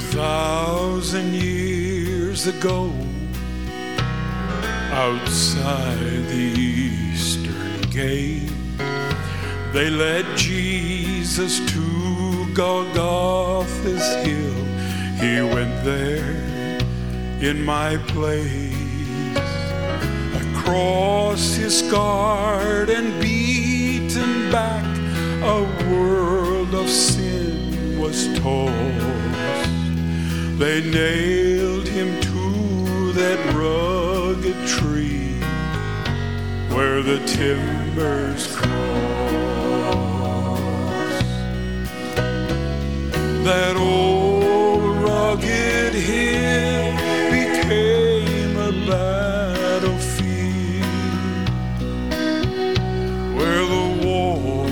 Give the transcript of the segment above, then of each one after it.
thousand years ago, outside the eastern gate, they led Jesus to Golgotha's hill. He went there in my place. Across his scarred and beaten back, a world of sin was tossed. They nailed him to that rugged tree where the timbers cross. That old rugged hill became a battlefield where the war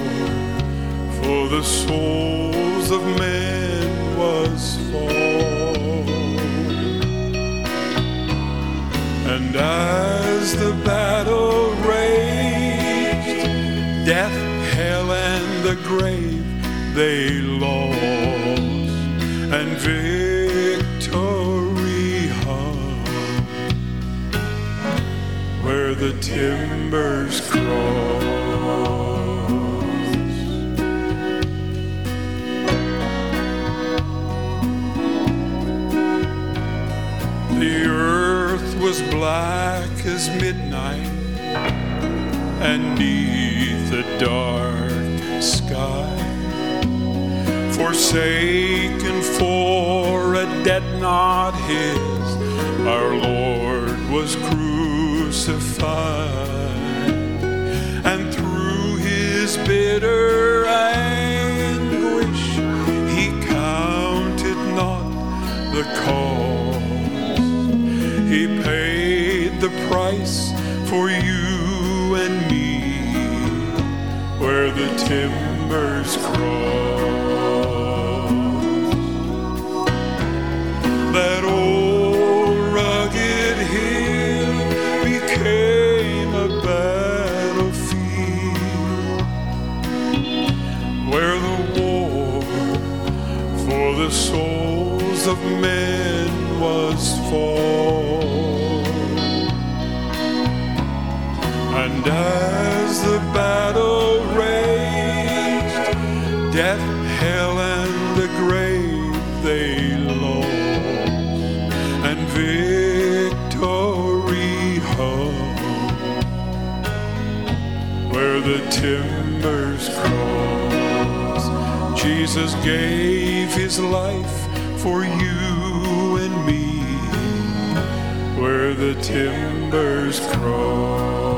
for the souls of men the battle raged, death, hell, and the grave they lost, and victory hung where the timbers cross. The earth was black as midnight, and neath the dark sky, forsaken for a debt not his, our Lord was crucified, and through his bitter anguish, he counted not the cost. Price for you and me where the timbers cross. That old rugged hill became a battlefield where the war for the souls of men was fought. And as the battle raged, death, hell, and the grave they lost, and victory hung where the timbers cross. Jesus gave his life for you and me where the timbers cross.